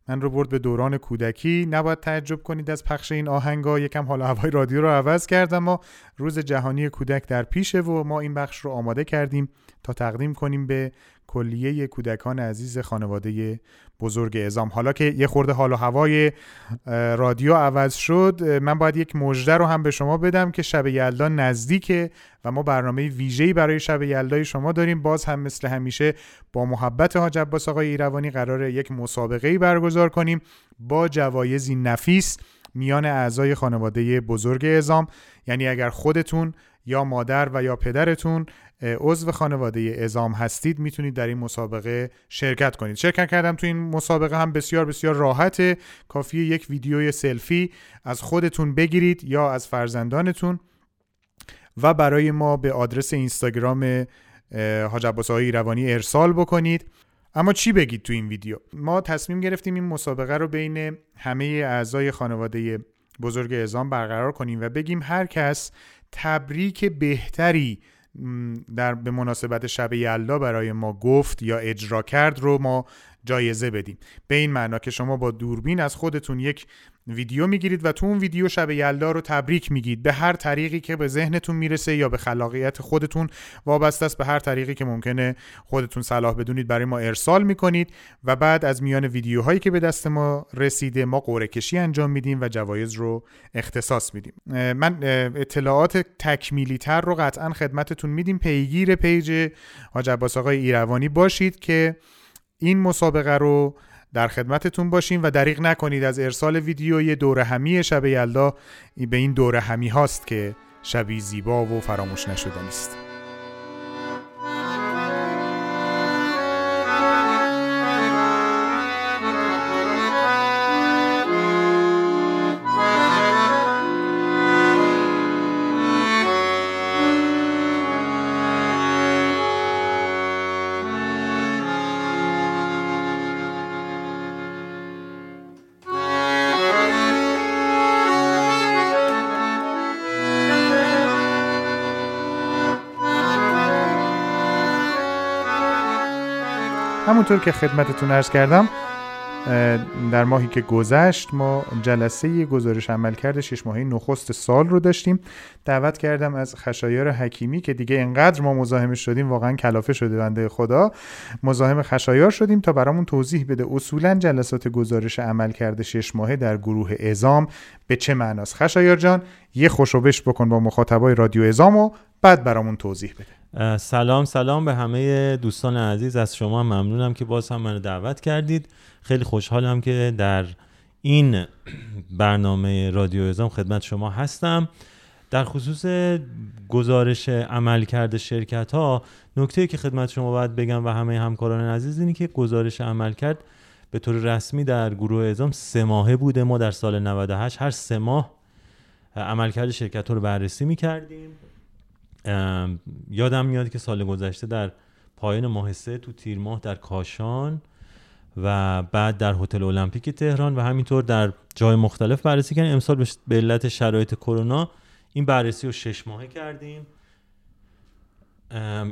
من رو برد به دوران کودکی. نباید تعجب کنید از پخش این آهنگا. یکم حال هوای رادیو رو عوض کردم ما روز جهانی کودک در پیشه و ما این بخش رو آماده کردیم تا تقدیم کنیم به کلیه کودکان عزیز خانواده بزرگ ازام حالا که یه خورده حال و هوای رادیو عوض شد من باید یک مژده رو هم به شما بدم که شب یلدا نزدیکه و ما برنامه ویژه‌ای برای شب یلدای شما داریم. باز هم مثل همیشه با محبت حاج عباس آقای ایروانی قرار یک مسابقه برگزار کنیم با جوایزی نفیس میان اعضای خانواده بزرگ ازام یعنی اگر خودتون یا مادر و یا پدرتون عضو خانواده ازام هستید می‌تونید در این مسابقه شرکت کنید. شرکت کردم تو این مسابقه هم بسیار بسیار راحته. کافیه یک ویدیوی سلفی از خودتون بگیرید یا از فرزندانتون و برای ما به آدرس اینستاگرام حاج عباس روانی ارسال بکنید. اما چی بگید تو این ویدیو؟ ما تصمیم گرفتیم این مسابقه رو بین همه اعضای خانواده بزرگ ازام برقرار کنیم و بگیم هر کس تبریک بهتری در به مناسبت شب یلدا برای ما گفت یا اجرا کرد رو ما جایزه بدیم. به این معنا که شما با دوربین از خودتون یک ویدیو می‌گیرید و تو اون ویدیو شب یلدا رو تبریک میگید. به هر طریقی که به ذهنتون می‌رسه یا به خلاقیت خودتون وابسته است به هر طریقی که ممکنه خودتون صلاح بدونید. برای ما ارسال می‌کنید و بعد از میان ویدیوهایی که به دست ما رسیده ما قرعه کشی انجام میدیم و جوایز رو اختصاص میدیم. من اطلاعات تکمیلی تر رو قطعا خدمتتون میدیم. پیگیر پیج حاج عباس آقای ایروانی باشید که این مسابقه رو در خدمتتون باشیم و دریغ نکنید از ارسال ویدیوی دوره همی شب یلدا. به این دوره همی هاست که شبی زیبا و فراموش نشدنی است همونطور که خدمتتون ارز کردم در ماهی که گذشت ما جلسه گزارش عملکرد شش ماهه نخست سال رو داشتیم. دعوت کردم از خشایار حکیمی که دیگه انقدر ما مزاحمش شدیم واقعا کلافه شده بنده خدا. مزاحم خشایار شدیم تا برامون توضیح بده اصولا جلسات گزارش عملکرد شش ماهه در گروه ازام به چه معناست. خشایار جان یه خوشوبش بکن با مخاطبای رادیو ازام و بعد برامون توضیح بده. سلام سلام به همه دوستان عزیز. از شما ممنونم که باز هم منو دعوت کردید. خیلی خوشحالم که در این برنامه رادیو ازام خدمت شما هستم. در خصوص گزارش عملکرد شرکت ها نکته که خدمت شما باید بگم و همه همکاران عزیز اینه که گزارش عملکرد به طور رسمی در گروه ازام سه ماهه بوده. ما در سال 98 هر سه ماه عملکرد شرکت ها رو بررسی می کردیم یادم میاد که سال گذشته در پایان ماه سه تو تیر ماه در کاشان و بعد در هتل المپیک تهران و همینطور در جای مختلف بررسی کردیم. امسال به علت شرایط کرونا این بررسی رو شش ماهه کردیم.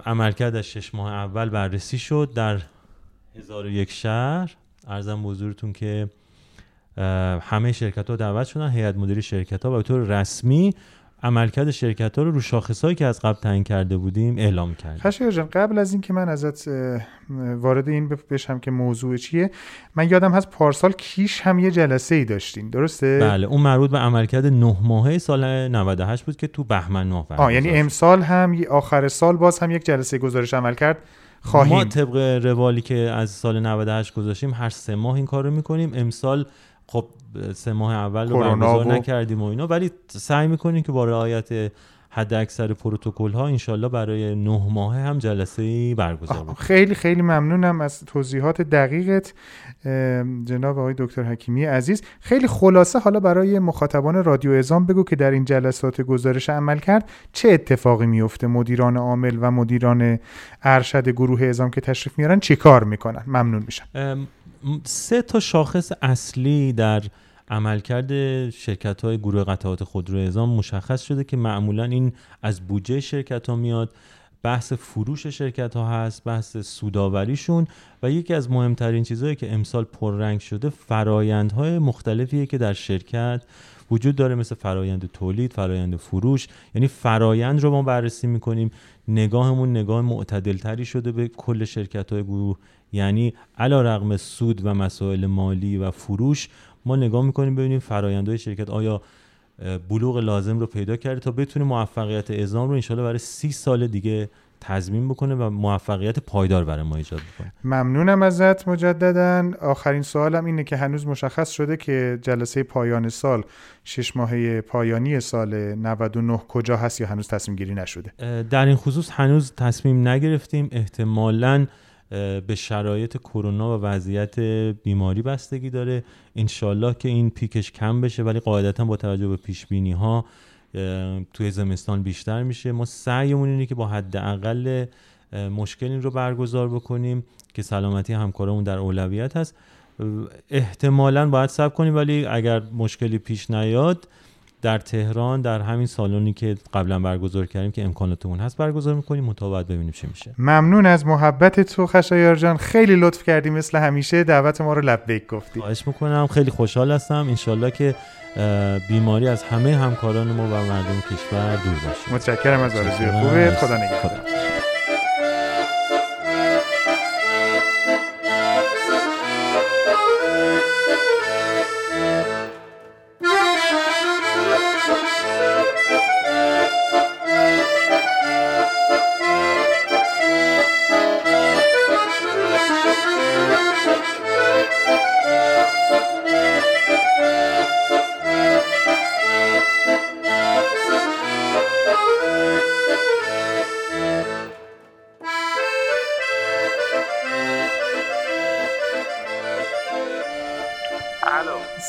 عملکرد از شش ماه اول بررسی شد در هزار و یک شهر. ارزم حضورتون که همه شرکت ها دعوت شدن هیئت مدیری شرکت ها و به طور رسمی عملکرد شرکت ها رو رو شاخصهایی که از قبل تعیین کرده بودیم اعلام کردیم. خشایار جان قبل از اینکه من ازت وارد این بشم که موضوع چیه من یادم هست پارسال کیش هم یه جلسه ای داشتین درسته؟ بله اون مربوط به عملکرد نه ماهه سال 98 بود که تو بهمن ماه آه یعنی. امسال هم آخر سال باز هم یک جلسه گزارش عمل کرد خواهیم. ما طبق روالی که از سال 98 گذاشتیم هر سه ماه این کار رو می‌کنیم. امسال خب سه ماه اول رو برگزار و- نکردیم و اینا. ولی سعی می‌کنیم که با رعایت حد اکثر پروتکل ها انشالله برای نه ماه هم جلسه ای برگزار بکنیم. خیلی خیلی ممنونم از توضیحات دقیقت جناب آقای دکتر حکیمی عزیز. خیلی خلاصه حالا برای مخاطبان رادیو ازام بگو که در این جلسات گزارش عمل کرد چه اتفاقی میفته مدیران عامل و مدیران ارشد گروه ازام که تشریف میارن چی کار می‌کنن؟ ممنون میشم. سه تا شاخص اصلی در عملکرد شرکت های گروه قطعات خودرو اعزام مشخص شده که معمولا این از بودجه شرکت ها میاد بحث فروش شرکت ها هست بحث سوداوریشون و یکی از مهمترین چیزهایی که امسال پررنگ شده فرایندهای مختلفیه که در شرکت وجود داره مثل فرایند تولید فرایند فروش. یعنی فرایند رو ما بررسی می‌کنیم نگاهمون نگاه معتدلتری شده به کل شرکت های گروه یعنی علا رقم سود و مسائل مالی و فروش ما نگاه می‌کنیم ببینیم فرایندهای شرکت آیا بلوغ لازم رو پیدا کرده تا بتونه موفقیت اعزام رو انشالله برای سی سال دیگه تضمین بکنه و موفقیت پایدار برای ما ایجاد بکنه. ممنونم ازت مجددا. آخرین سوالم اینه که هنوز مشخص شده که جلسه پایان سال شش ماهه پایانی سال 99 کجا هست یا هنوز تصمیم گیری نشده در این خصوص هنوز تصمیم نگرفتیم. احتمالا به شرایط کرونا و وضعیت بیماری بستگی داره. انشالله که این پیکش کم بشه ولی قاعدتا با توجه به پیش بینی ها توی زمستان بیشتر میشه. ما سعیمون اینه که با حداقل مشکل این رو برگزار بکنیم که سلامتی همکارمون در اولویت هست. احتمالا باید صبر کنیم ولی اگر مشکلی پیش نیاد در تهران در همین سالونی که قبلا برگزار کردیم که امکاناتمون هست برگزار می‌کنیم. مطابقت ببینیم چی میشه. ممنون از محبت تو خشایار جان. خیلی لطف کردی مثل همیشه. دعوت ما رو لبیک گفتی. خواهش می‌کنم. خیلی خوشحال هستم. انشالله که بیماری از همه همکاران ما و مردم کشور دور باشه متشکرم از آرزوی خوبت. خدا نگهدار.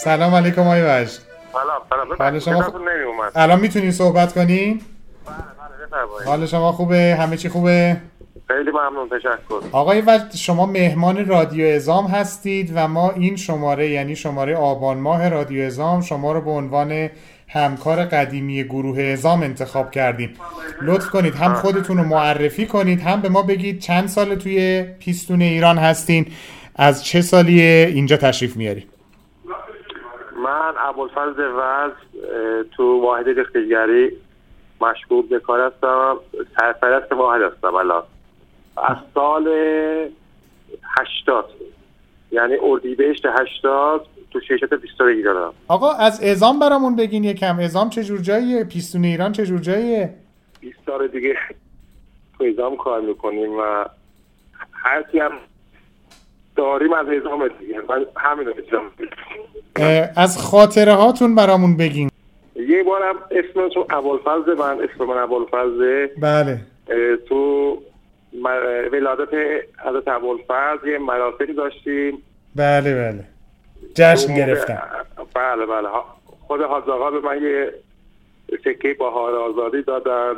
سلام علیکم آقای وجد سلام سلام. شما نمی‌اومد. الان می‌تونین صحبت کنین؟ بفرمایید. حال شما خوبه؟ همه چی خوبه؟ خیلی ممنون تشکر. آقای وجد شما مهمان رادیو ازام هستید و ما این شماره یعنی شماره آبان ماه رادیو ازام شما رو به عنوان همکار قدیمی گروه ازام انتخاب کردیم. لطف کنید هم خودتون رو معرفی کنید هم به ما بگید چند سال توی پیستون ایران هستین از چه سالیه اینجا تشریف میارید؟ من ابوالفضل وز تو واحد ریختگری مشغول به کار هستم. سرپرست واحد هستم الان. از سال 80 یعنی اردیبهشت 80 تو شرکت پیستور ایرانم آقا از ازام برامون بگین یکم. ازام چه جور جاییه؟ پیستون ایران چه جور جاییه؟ 20 سال دیگه تو ازام کار می‌کنیم و هرچی هم داریم از ازام دیگه. من همین از خاطره هاتون برامون بگین. یه بارم اسمشون ابوالفضل من اسم من ابوالفضل بله. تو ولادت حضرت ابوالفضل یه مراسمی داشتیم. بله بله. جشن گرفتن. بله بله. خود حاج آقا به من یه سکه بهار آزادی دادن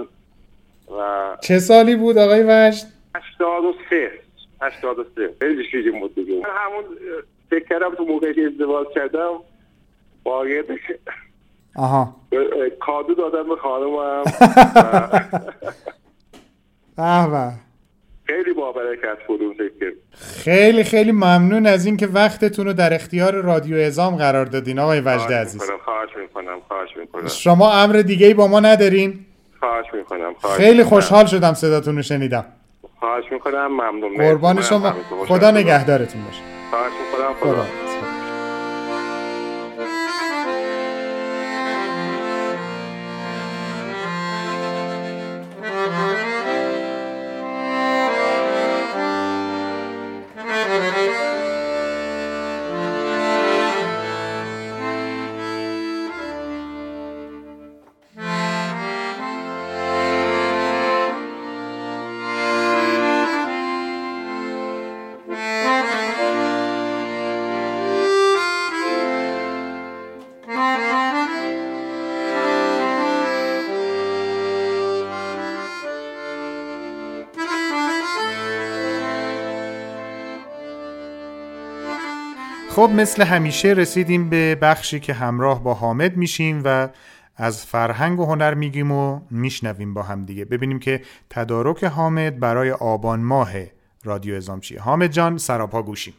و چه سالی بود آقای وجد 83 83 خیلی شیرین بود دیگه. من همون فکر کردم تو موقعی که ازدواج کردم باید آها. کادو دادم به خانومم به خیلی بابرکت بود اون فکر خیلی خیلی ممنون از اینکه وقتتون رو در اختیار رادیو ازام قرار دادین آقای وجد عزیز. خواهش می‌کنم خواهش می‌کنم. شما امر دیگه ای با ما ندارین؟ خواهش می‌کنم خواهش خیلی. خوشحال شدم صداتون رو شنیدم. خواهش می‌کنم. ممنون. قربان. شما. خدا نگهدارتون باشه. خواهش می‌کنم. خدا خدا. خب مثل همیشه رسیدیم به بخشی که همراه با حامد میشیم و از فرهنگ و هنر میگیم و میشنویم با هم دیگه. ببینیم که تدارک حامد برای آبان ماه رادیو ازام چیه حامد جان سراپا گوشیم.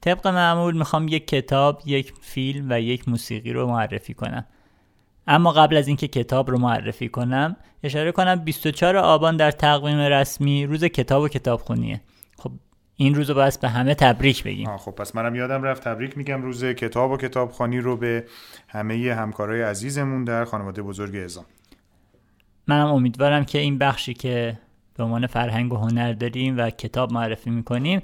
طبق معمول می‌خوام یک کتاب، یک فیلم و یک موسیقی رو معرفی کنم. اما قبل از اینکه کتاب رو معرفی کنم اشاره کنم 24 آبان در تقویم رسمی روز کتاب و کتابخونیه. این روز رو باید به همه تبریک بگیم. خب پس منم یادم رفت تبریک میگم روز کتاب و کتابخانی رو به همه همکارای عزیزمون در خانواده بزرگ ازام منم امیدوارم که این بخشی که به عنوان فرهنگ و هنر داریم و کتاب معرفی می‌کنیم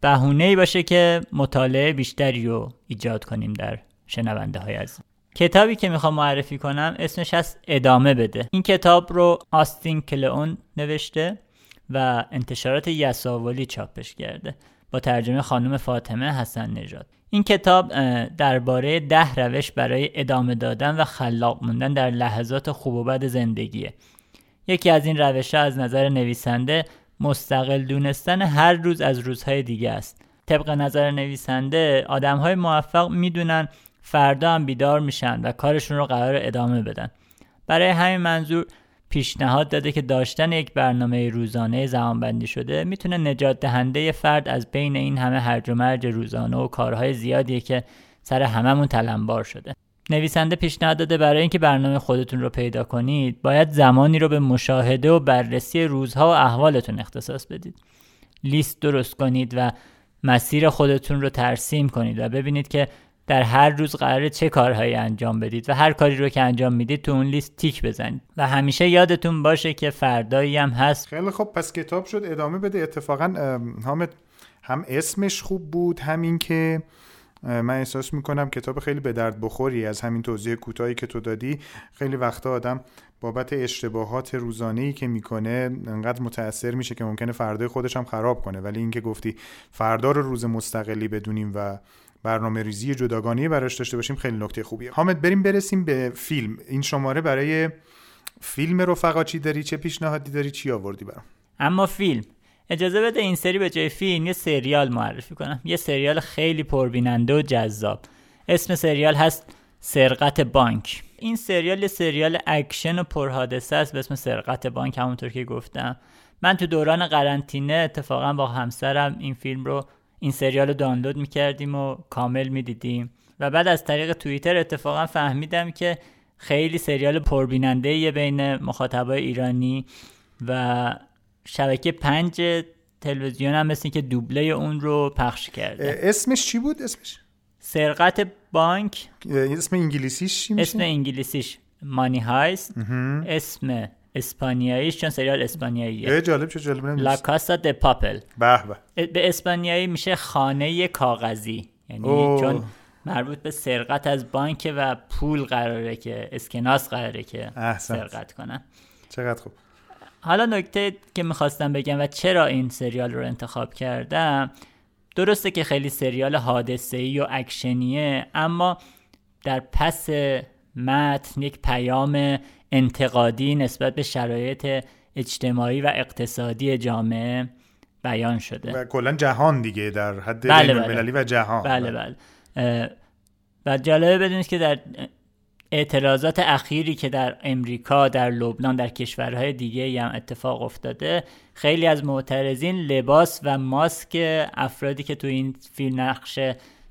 بهونه ای باشه که مطالعه بیشتری رو ایجاد کنیم در شنونده های عزیز. کتابی که می‌خوام معرفی کنم اسمش هست ادامه بده. این کتاب رو آستین کلئون نوشته. و انتشارات یساولی چاپش کرده. با ترجمه خانم فاطمه حسن نژاد. این کتاب درباره ده روش برای ادامه دادن و خلاق موندن در لحظات خوب و بد زندگیه. یکی از این روش ها از نظر نویسنده مستقل دونستن هر روز از روزهای دیگه است. طبق نظر نویسنده آدم های موفق می‌دونن فردا هم بیدار میشن و کارشون رو قرار ادامه بدن. برای همین منظور پیشنهاد داده که داشتن یک برنامه روزانه زمانبندی شده می‌تونه نجات دهنده فرد از بین این همه هرج و مرج روزانه و کارهای زیادیه که سر هممون تلمبار شده. نویسنده پیشنهاد داده برای اینکه برنامه خودتون رو پیدا کنید باید زمانی رو به مشاهده و بررسی روزها و احوالتون اختصاص بدید. لیست درست کنید و مسیر خودتون رو ترسیم کنید و ببینید که در هر روز قراره چه کارهایی انجام بدید و هر کاری رو که انجام می‌دید تو اون لیست تیک بزنید. و همیشه یادتون باشه که فردایی هم هست. خیلی خب پس کتاب شد ادامه بده. اتفاقا ام، حامد هم اسمش خوب بود همین که من احساس می‌کنم کتاب خیلی به درد بخوری. از همین توضیح کوتاهی که تو دادی خیلی وقتا آدم بابت اشتباهات روزانه ای که می‌کنه انقدر متاثر میشه که ممکنه فردای خودش هم خراب کنه. ولی اینکه گفتی فردا رو روز مستقلی بدونیم و برنامه ریزی جداگانه براش داشته باشیم خیلی نکته خوبیه. حامد بریم برسیم به فیلم. این شماره برای فیلم رفقا چی داری؟ چه پیشنهادی داری؟ چی آوردی برام؟ اما فیلم. اجازه بده این سری به جای فیلم یه سریال معرفی کنم. یه سریال خیلی پربیننده و جذاب. اسم سریال هست سرقت بانک. این سریال یه سریال اکشن و پرحادثه است به اسم سرقت بانک همونطور که گفتم. من تو دوران قرنطینه اتفاقا با همسرم این فیلم رو این سریال رو دانلود می‌کردیم و کامل می‌دیدیم. و بعد از طریق توییتر اتفاقا فهمیدم که خیلی سریال پربیننده بین مخاطبای ایرانی و شبکه پنج تلویزیون هم مثل که دوبله اون رو پخش کرده. اسمش چی بود؟ اسمش؟ سرقت بانک. اسم انگلیسیش چی میشه؟ اسم انگلیسیش مانی هایست. اسم اسپانیاییش چون سریال اسپانیاییه جالب چه جالب نمی‌دونستم. لا کاسا د پاپل به به به اسپانیایی میشه خانه کاغذی یعنی اوه. چون مربوط به سرقت از بانک و پول قراره که اسکناس قراره که احسنت. سرقت کنن چقدر خوب حالا نکته که می‌خواستم بگم و چرا این سریال رو انتخاب کردم درسته که خیلی سریال حادثه‌ای و اکشنیه اما در پس متن یک پیام انتقادی نسبت به شرایط اجتماعی و اقتصادی جامعه بیان شده. و کلا جهان دیگه در حد بله، بله. المللی و جهان. بله بله. اه، و جالبه بدونید که در اعتراضات اخیری که در امریکا در لبنان در کشورهای دیگه هم اتفاق افتاده خیلی از معترضین لباس و ماسک افرادی که تو این فیلم نقش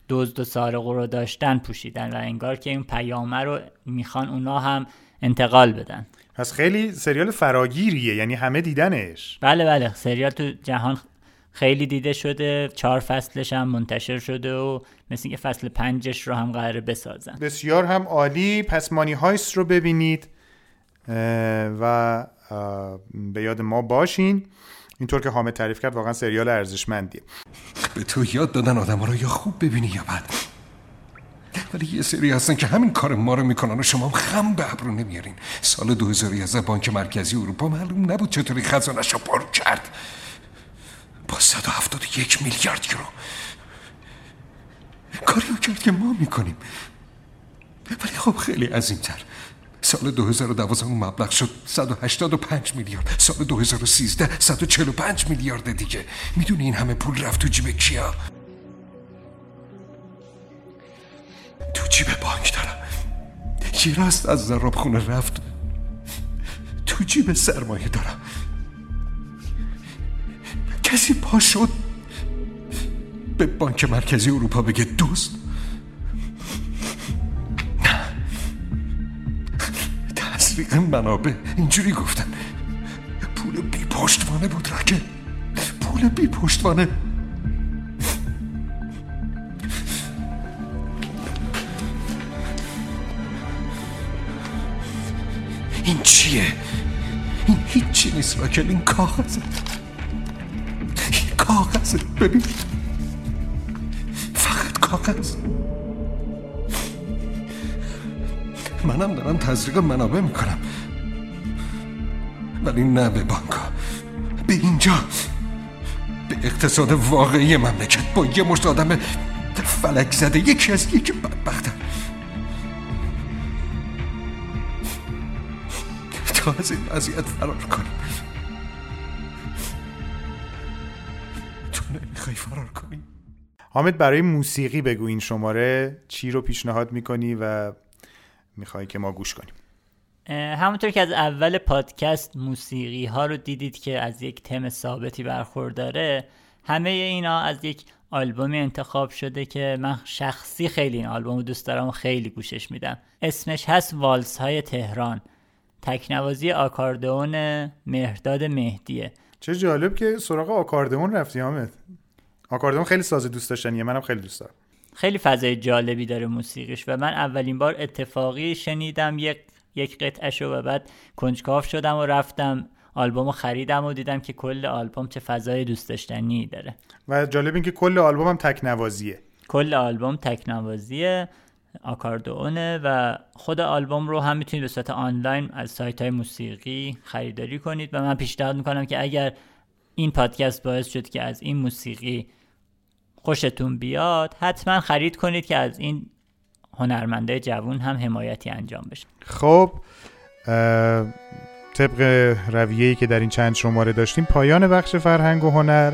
دزد و سارق رو داشتن پوشیدن و انگار که این پیامه رو می‌خوان اونا هم انتقال بدن. پس خیلی سریال فراگیریه یعنی همه دیدنش. بله بله. سریال تو جهان خیلی دیده شده چهار فصلش هم منتشر شده و مثل که فصل پنجش رو هم قراره بسازن. بسیار هم عالی. پس مانی هایست رو ببینید. و به یاد ما باشین. اینطور که حامد تعریف کرد واقعا سریال ارزشمندیه. به تو یاد دادن آدم رو یا خوب ببینی یا بد. ولی یه سری هستن که همین کار ما رو می‌کنن و شما هم خم به ابرو نمیارین. سال 2011 بانک مرکزی اروپا معلوم نبود چطوری خزانش رو پر کرد. با 171 میلیارد یورو. کاری رو کرد که ما می‌کنیم. ولی خب خیلی عظیمتر. سال 2012 اون مبلغ شد 185 میلیارد. سال 2013 145 میلیارد دیگه. می‌دونی این همه پول رفت تو جیب کیا؟ یه راست از زراب خونه رفت؟ تو جیب سرمایه دارم؟ کسی پا شد؟ به بانک مرکزی اروپا بگه دوست؟ نه. تسریق منابع. اینجوری گفتن. پول بی پشتوانه بود رکه. پول بی پشتوانه. این چیه؟ این هیچی نیست راکل این کاغذه. این کاغذه ببین. فقط کاغذ. منم دارم تزریق منابع می‌کنم. ولی نه به بانکا به اینجا. به اقتصاد واقعی مملکت. با یه مشت آدم فلک زده یکی از یکی بدبختم تا از این وضعیت فرار کنیم تو نمی‌خوای فرار کنی حامد برای موسیقی بگو. این شماره چی رو پیشنهاد می‌کنی و می‌خوای که ما گوش کنیم؟ همونطور که از اول پادکست موسیقی ها رو دیدید که از یک تم ثابتی برخورداره همه اینا از یک آلبومی انتخاب شده که من شخصی خیلی این آلبوم رو دوست دارم و خیلی گوشش میدم. اسمش هست والس های تهران. تکنوازی آکاردئون مهرداد مهدیه. چه جالب که سراغ آکاردئون رفتی حامد. آکاردئون خیلی ساز دوست داشتنیه منم خیلی دوست دارم. خیلی فضای جالبی داره موسیقیش و من اولین بار اتفاقی شنیدم یک یک قطعه و بعد کنجکاو شدم و رفتم آلبوم خریدم و دیدم که کل آلبوم چه فضای دوست داشتنی داره. و جالب این که کل آلبوم هم تکنوازیه. کل آلبوم تکنوازی آکاردئونه و خود آلبوم رو هم می‌تونید به صورت آنلاین از سایت های موسیقی خریداری کنید و من پیشنهاد می‌کنم که اگر این پادکست باعث شد که از این موسیقی خوشتون بیاد حتما خرید کنید که از این هنرمنده جوون هم حمایتی انجام بشه. خب طبق رویه‌ای که در این چند شماره داشتیم پایان بخش فرهنگ و هنر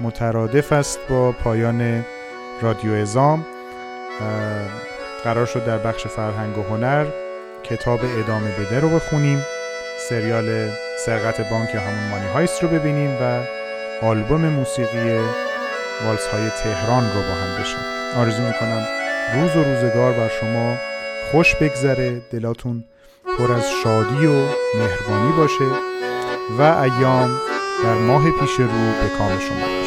مترادف است با پایان رادیو ازام قرار شد در بخش فرهنگ و هنر کتاب ادامه بده رو بخونیم سریال سرقت بانک یا همون مانی هایست رو ببینیم و آلبوم موسیقی والس های تهران رو با هم بشنویم. آرزو می‌کنم روز و روزگار بر شما خوش بگذره دلاتون پر از شادی و مهربانی باشه و ایام در ماه پیش رو به کام شما.